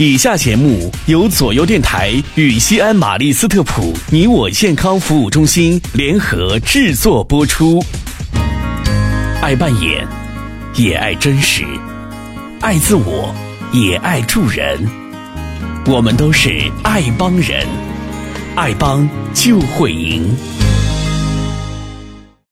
以下节目由左右电台与西安玛丽斯特普你我健康服务中心联合制作播出。爱扮演也爱真实爱自我也爱助人。我们都是爱帮人爱帮就会赢。